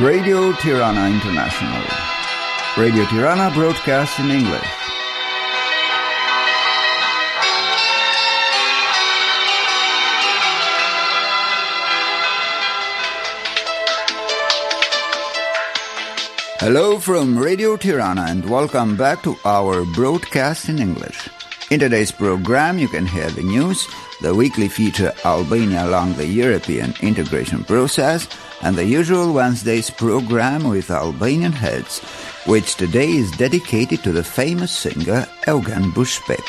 Radio Tirana International. Radio Tirana broadcasts in English. Hello from Radio Tirana and welcome back to our broadcast in English. In today's program, you can hear the news, the weekly feature Albania along the European integration process, and the usual Wednesday's program with Albanian heads, which today is dedicated to the famous singer Eugen Bushpepa.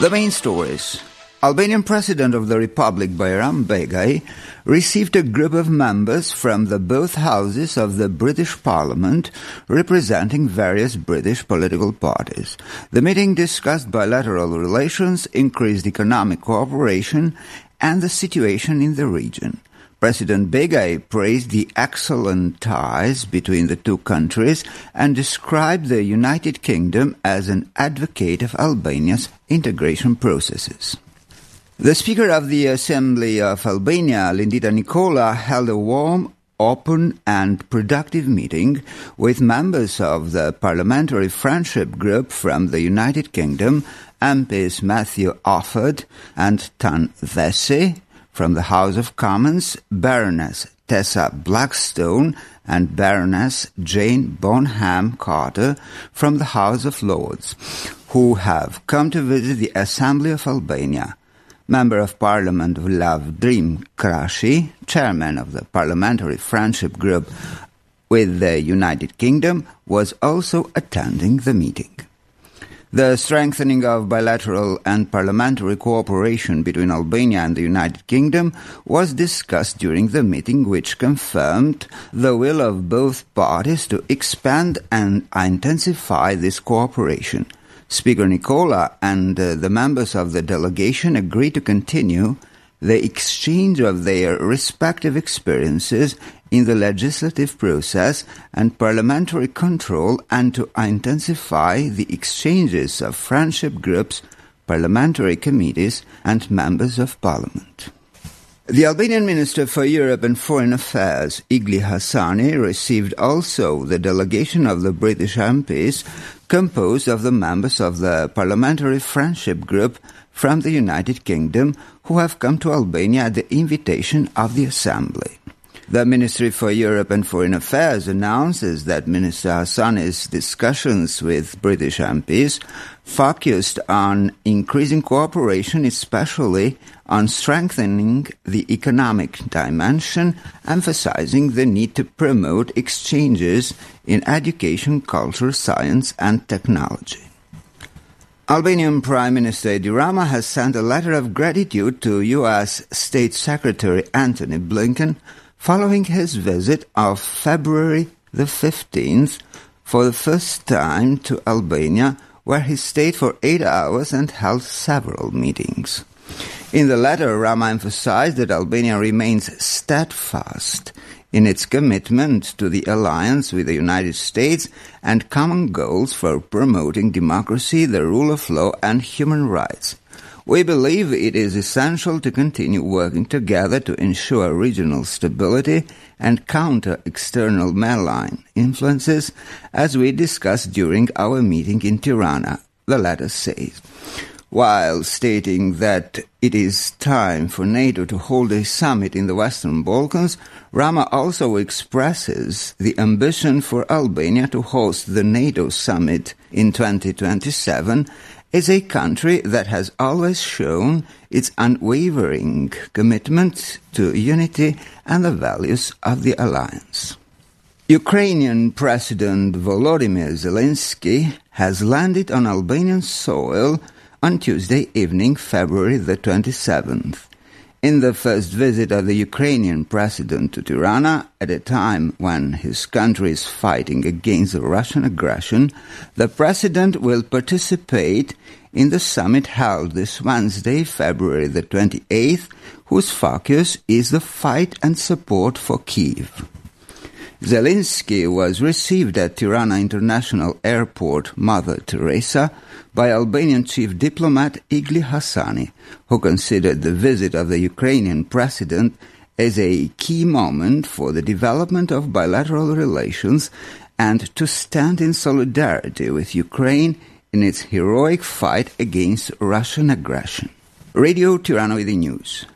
The main stories. Albanian President of the Republic Bajram Begaj received a group of members from the both houses of the British Parliament representing various British political parties. The meeting discussed bilateral relations, increased economic cooperation, and the situation in the region. President Begaj praised the excellent ties between the two countries and described the United Kingdom as an advocate of Albania's integration processes. The Speaker of the Assembly of Albania, Lindita Nikolla, held a warm, open and productive meeting with members of the Parliamentary Friendship Group from the United Kingdom, MPs Matthew Offord and Tan Dhesi from the House of Commons, Baroness Tessa Blackstone and Baroness Jane Bonham Carter from the House of Lords, who have come to visit the Assembly of Albania. Member of Parliament Vlav Drim Krashe, chairman of the Parliamentary Friendship Group with the United Kingdom, was also attending the meeting. The strengthening of bilateral and parliamentary cooperation between Albania and the United Kingdom was discussed during the meeting, which confirmed the will of both parties to expand and intensify this cooperation. Speaker Nikolla and uh, the members of the delegation agreed to continue the exchange of their respective experiences in the legislative process and parliamentary control and to intensify the exchanges of friendship groups, parliamentary committees and members of parliament. The Albanian Minister for Europe and Foreign Affairs, Igli Hasani, received also the delegation of the British MPs composed of the members of the Parliamentary Friendship Group from the United Kingdom who have come to Albania at the invitation of the Assembly. The Ministry for Europe and Foreign Affairs announces that Minister Hasani's discussions with British MPs focused on increasing cooperation, especially on strengthening the economic dimension, emphasizing the need to promote exchanges in education, culture, science, and technology. Albanian Prime Minister Edi Rama has sent a letter of gratitude to U.S. State Secretary Antony Blinken following his visit of February the 15th for the first time to Albania, where he stayed for eight hours and held several meetings. In the letter, Rama emphasized that Albania remains steadfast in its commitment to the alliance with the United States and common goals for promoting democracy, the rule of law, and human rights. We believe it is essential to continue working together to ensure regional stability and counter external malign influences, as we discussed during our meeting in Tirana, the letter says. While stating that it is time for NATO to hold a summit in the Western Balkans, Rama also expresses the ambition for Albania to host the NATO summit in 2027 is a country that has always shown its unwavering commitment to unity and the values of the alliance. Ukrainian President Volodymyr Zelensky has landed on Albanian soil on Tuesday evening, February the 27th. In the first visit of the Ukrainian president to Tirana, at a time when his country is fighting against the Russian aggression, the president will participate in the summit held this Wednesday, February the 28th, whose focus is the fight and support for Kiev. Zelensky was received at Tirana International Airport, Mother Teresa, by Albanian chief diplomat Igli Hasani, who considered the visit of the Ukrainian president as a key moment for the development of bilateral relations and to stand in solidarity with Ukraine in its heroic fight against Russian aggression. Radio Tirana with the news.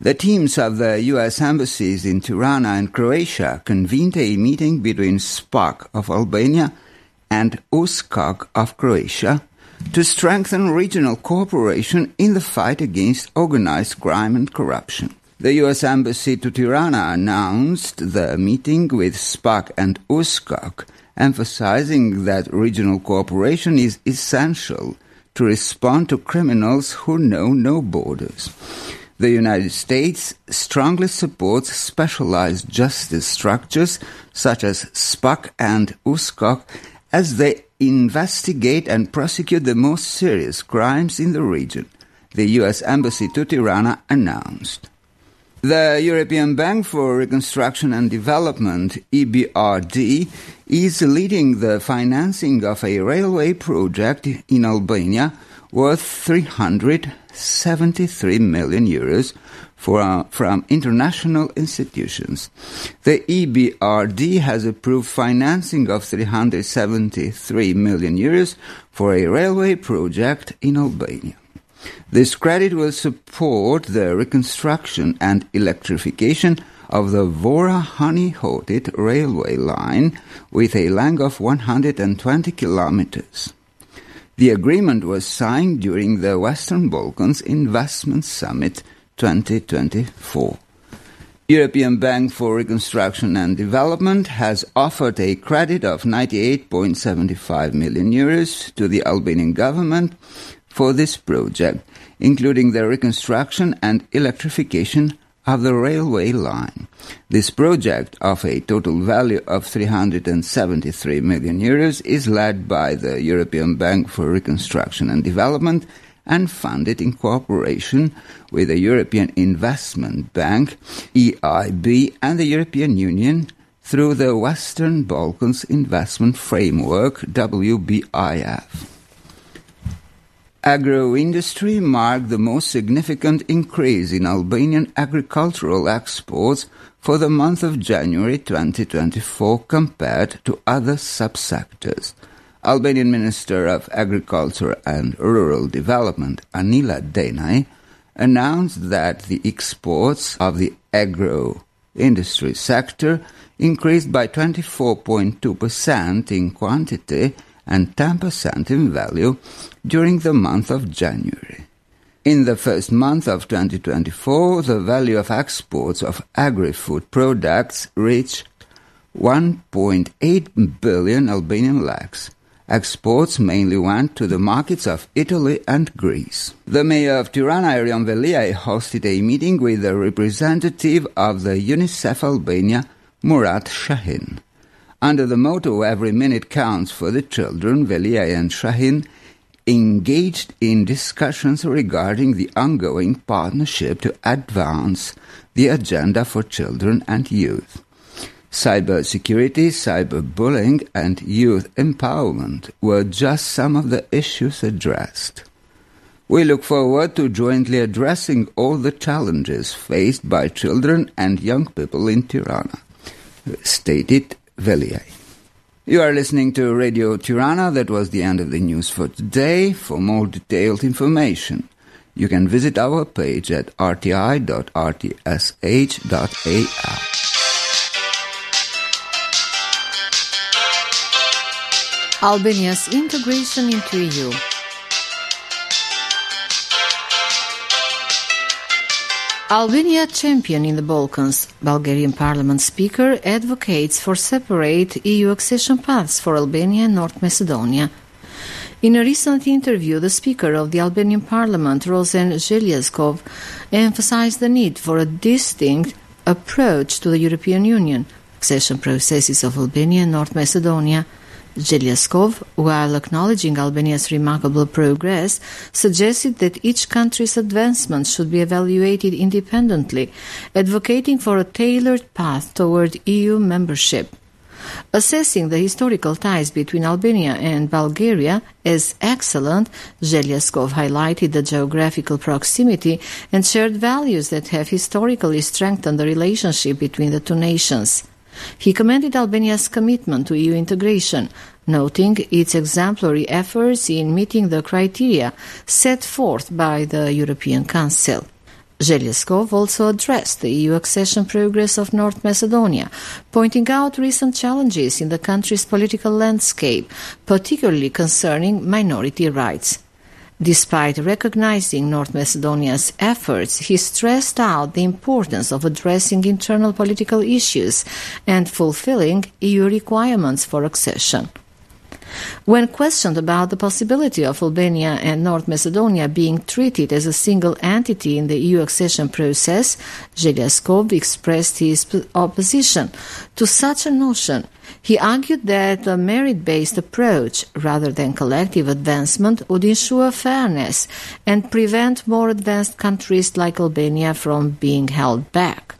The teams of the U.S. embassies in Tirana and Croatia convened a meeting between SPOC of Albania and USKOK of Croatia to strengthen regional cooperation in the fight against organized crime and corruption. The U.S. Embassy to Tirana announced the meeting with SPOC and USKOK, emphasizing that regional cooperation is essential to respond to criminals who know no borders. The United States strongly supports specialized justice structures such as SPOC and USKOK as they investigate and prosecute the most serious crimes in the region, the U.S. Embassy to Tirana announced. The European Bank for Reconstruction and Development, EBRD, is leading the financing of a railway project in Albania worth 373 million euros for, uh, from international institutions. The EBRD has approved financing of 373 million euros for a railway project in Albania. This credit will support the reconstruction and electrification of the Vora-Hani-Hotit railway line with a length of 120 kilometers. The agreement was signed during the Western Balkans Investment Summit 2024. European Bank for Reconstruction and Development has offered a credit of 98.75 million euros to the Albanian government for this project, including the reconstruction and electrification of the railway line. This project, of a total value of 373 million euros, is led by the European Bank for Reconstruction and Development and funded in cooperation with the European Investment Bank, EIB, and the European Union through the Western Balkans Investment Framework, WBIF. Agro-industry marked the most significant increase in Albanian agricultural exports for the month of January 2024 compared to other subsectors. Albanian Minister of Agriculture and Rural Development, Anila Denaj, announced that the exports of the agro industry sector increased by 24.2% in quantity and 10% in value during the month of January. In the first month of 2024, the value of exports of agri-food products reached 1.8 billion Albanian leks. Exports mainly went to the markets of Italy and Greece. The mayor of Tirana, Erion Veliaj, hosted a meeting with the representative of the UNICEF Albania, Murat Shahin. Under the motto Every Minute Counts for the Children, Veliaj and Shahin engaged in discussions regarding the ongoing partnership to advance the agenda for children and youth. Cybersecurity, cyberbullying, and youth empowerment were just some of the issues addressed. We look forward to jointly addressing all the challenges faced by children and young people in Tirana, stated Veliaj. You are listening to Radio Tirana. That was the end of the news for today. For more detailed information, you can visit our page at rti.rtsh.al. Albania's integration into EU. Albania champion in the Balkans, Bulgarian parliament speaker advocates for separate EU accession paths for Albania and North Macedonia. In a recent interview, the speaker of the Albanian parliament, Rosen Zhelyazkov, emphasized the need for a distinct approach to the European Union, accession processes of Albania and North Macedonia, Zhelyazkov, while acknowledging Albania's remarkable progress, suggested that each country's advancement should be evaluated independently, advocating for a tailored path toward EU membership. Assessing the historical ties between Albania and Bulgaria as excellent, Zhelyazkov highlighted the geographical proximity and shared values that have historically strengthened the relationship between the two nations. He commended Albania's commitment to EU integration, noting its exemplary efforts in meeting the criteria set forth by the European Council. Zhelyazkov also addressed the EU accession progress of North Macedonia, pointing out recent challenges in the country's political landscape, particularly concerning minority rights. Despite recognizing North Macedonia's efforts, he stressed out the importance of addressing internal political issues and fulfilling EU requirements for accession. When questioned about the possibility of Albania and North Macedonia being treated as a single entity in the EU accession process, Zhelyazkov expressed his opposition to such a notion. He argued that a merit based approach, rather than collective advancement, would ensure fairness and prevent more advanced countries like Albania from being held back.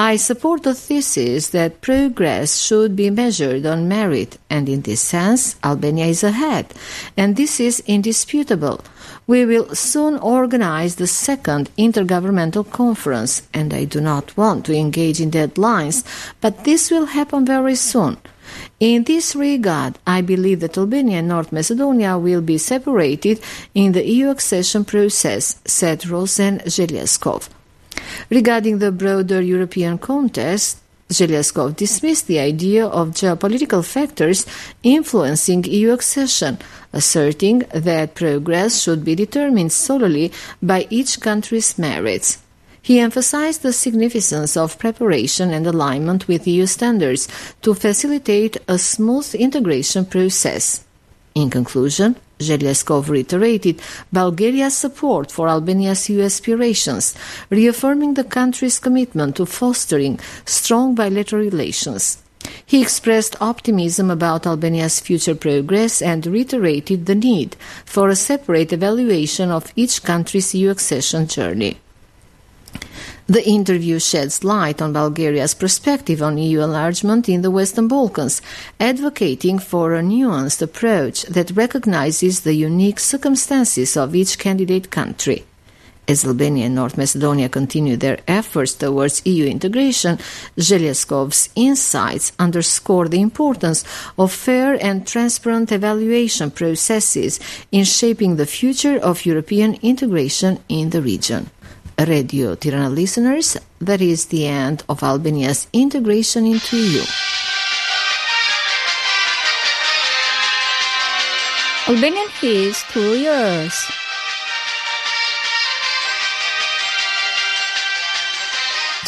I support the thesis that progress should be measured on merit, and in this sense, Albania is ahead, and this is indisputable. We will soon organize the second intergovernmental conference, and I do not want to engage in deadlines, but this will happen very soon. In this regard, I believe that Albania and North Macedonia will be separated in the EU accession process, said Rosen Zhelyazkov. Regarding the broader European context, Zhelyazkov dismissed the idea of geopolitical factors influencing EU accession, asserting that progress should be determined solely by each country's merits. He emphasized the significance of preparation and alignment with EU standards to facilitate a smooth integration process. In conclusion, Zhelyazkov reiterated Bulgaria's support for Albania's EU aspirations, reaffirming the country's commitment to fostering strong bilateral relations. He expressed optimism about Albania's future progress and reiterated the need for a separate evaluation of each country's EU accession journey. The interview sheds light on Bulgaria's perspective on EU enlargement in the Western Balkans, advocating for a nuanced approach that recognizes the unique circumstances of each candidate country. As Albania and North Macedonia continue their efforts towards EU integration, Zhelyazkov's insights underscore the importance of fair and transparent evaluation processes in shaping the future of European integration in the region. Radio Tirana listeners, that is the end of Albania's integration into EU. Albanian His two years.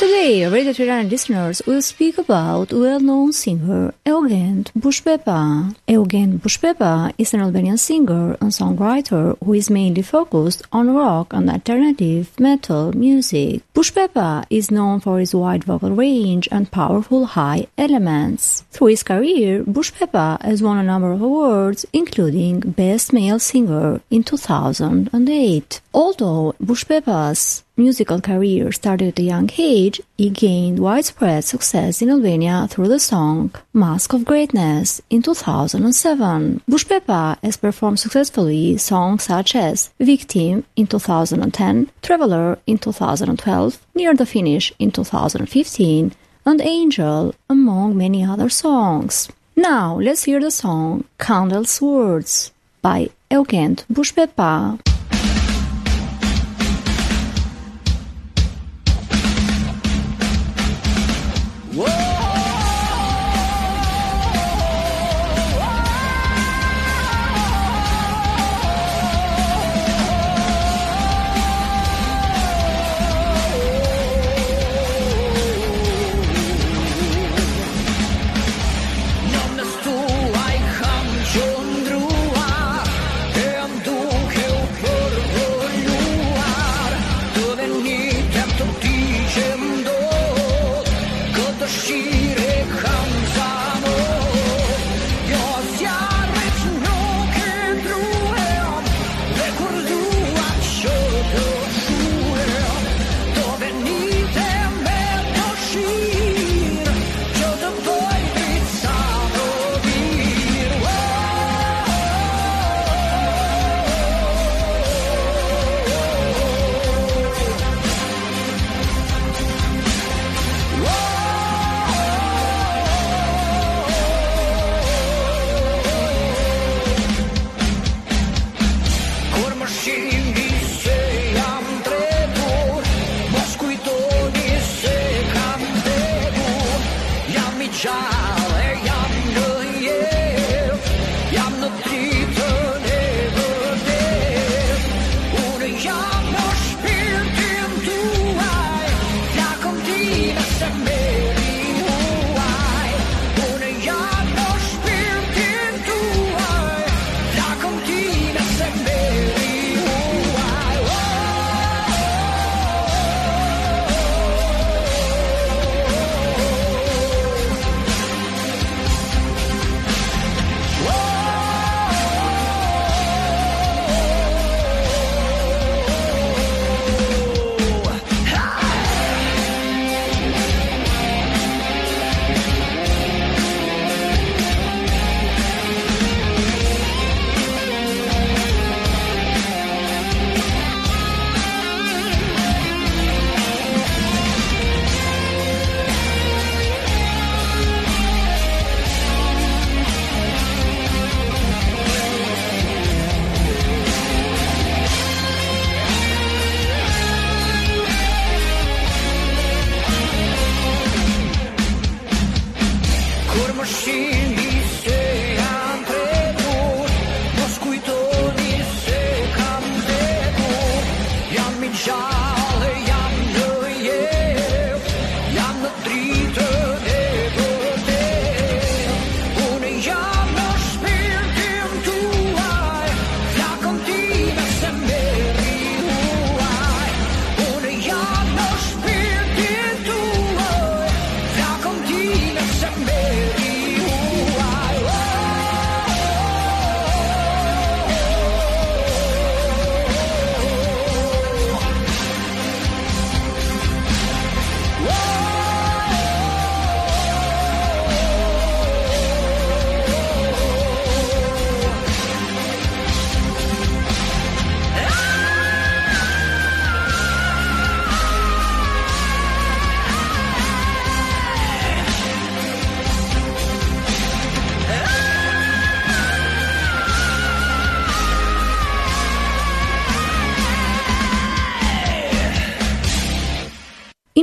Today, Radio Tirana listeners will speak about well-known singer Eugen Bushpepa. Eugen Bushpepa is an Albanian singer and songwriter who is mainly focused on rock and alternative metal music. Bushpepa is known for his wide vocal range and powerful high elements. Through his career, Bushpepa has won a number of awards, including Best Male Singer in 2008. Although Bushpepa's musical career started at a young age, he gained widespread success in Albania through the song Mask of Greatness in 2007. Bushpepa has performed successfully songs such as Victim in 2010, Traveler in 2012, Near the Finish in 2015, and Angel, among many other songs. Now, let's hear the song Candle's Words by Eugen Bushpepa.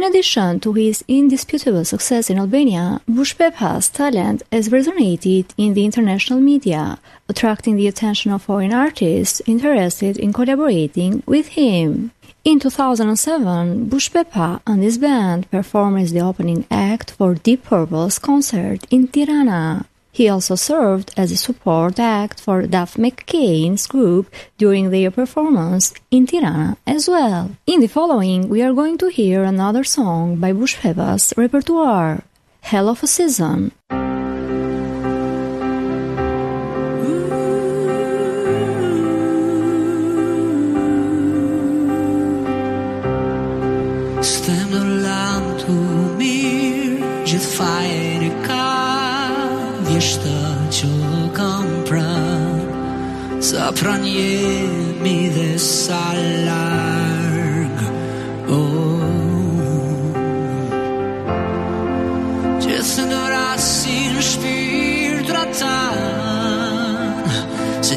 Addition to his indisputable success in Albania, Bushpepa's talent has resonated in the international media, attracting the attention of foreign artists interested in collaborating with him. In 2007, Bushpepa and his band performed as the opening act for Deep Purple's concert in Tirana. He also served as a support act for Duff McKagan's group during their performance in Tirana as well. In the following, we are going to hear another song by Bushpepa's repertoire, Hell of a Season. Sa pran jemi dhe sa larg. Oh. Gjithë në rasin shpirë dratan Se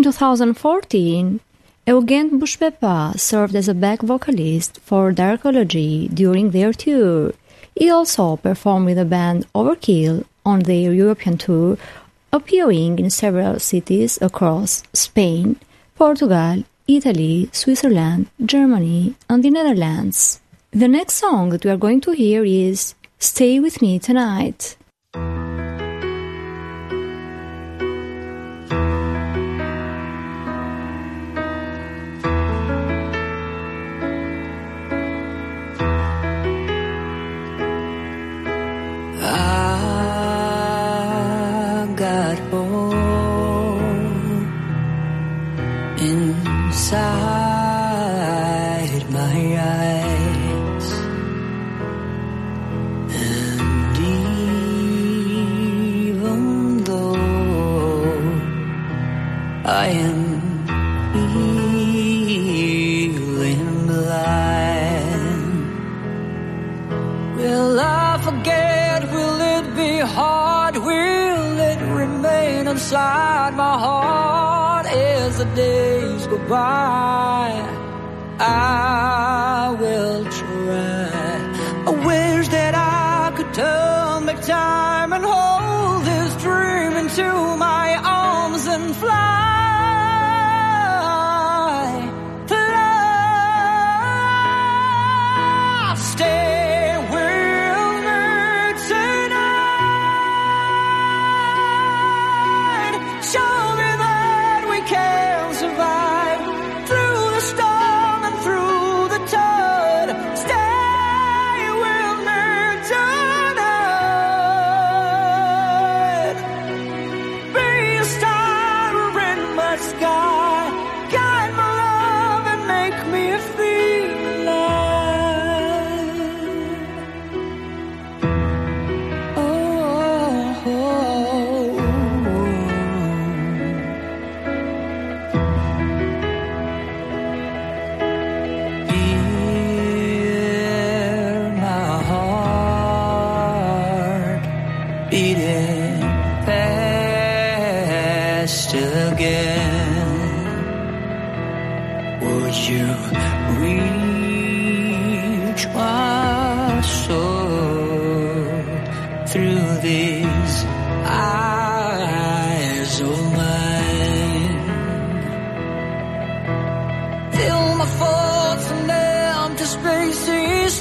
In 2014, Eugen Bushpepa served as a back vocalist for Darkology during their tour. He also performed with the band Overkill on their European tour, appearing in several cities across Spain, Portugal, Italy, Switzerland, Germany, and the Netherlands. The next song that we are going to hear is Stay With Me Tonight. Days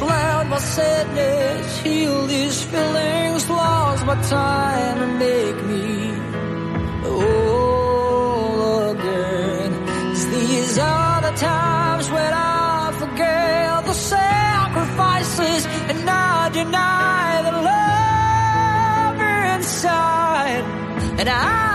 loud my sadness, heal these feelings lost by time and make me whole again. 'Cause these are the times when I forget the sacrifices and I deny the love inside. And I'm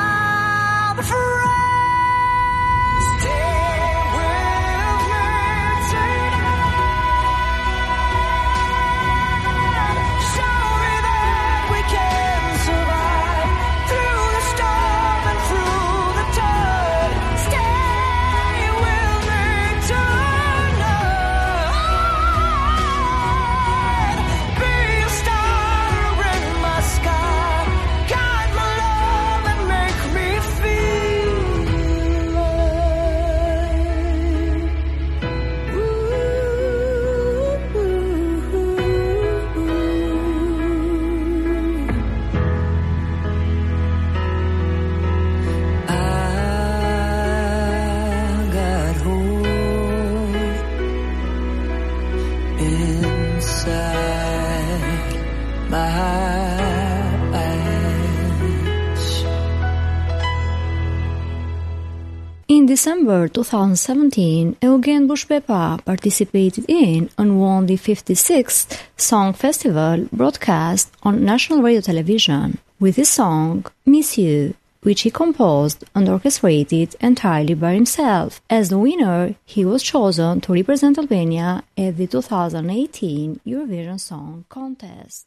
In december 2017, Eugen Bushpepa participated in and won the 56th Song Festival broadcast on national radio television with his song Miss You, which he composed and orchestrated entirely by himself. As the winner, he was chosen to represent Albania at the 2018 Eurovision Song Contest.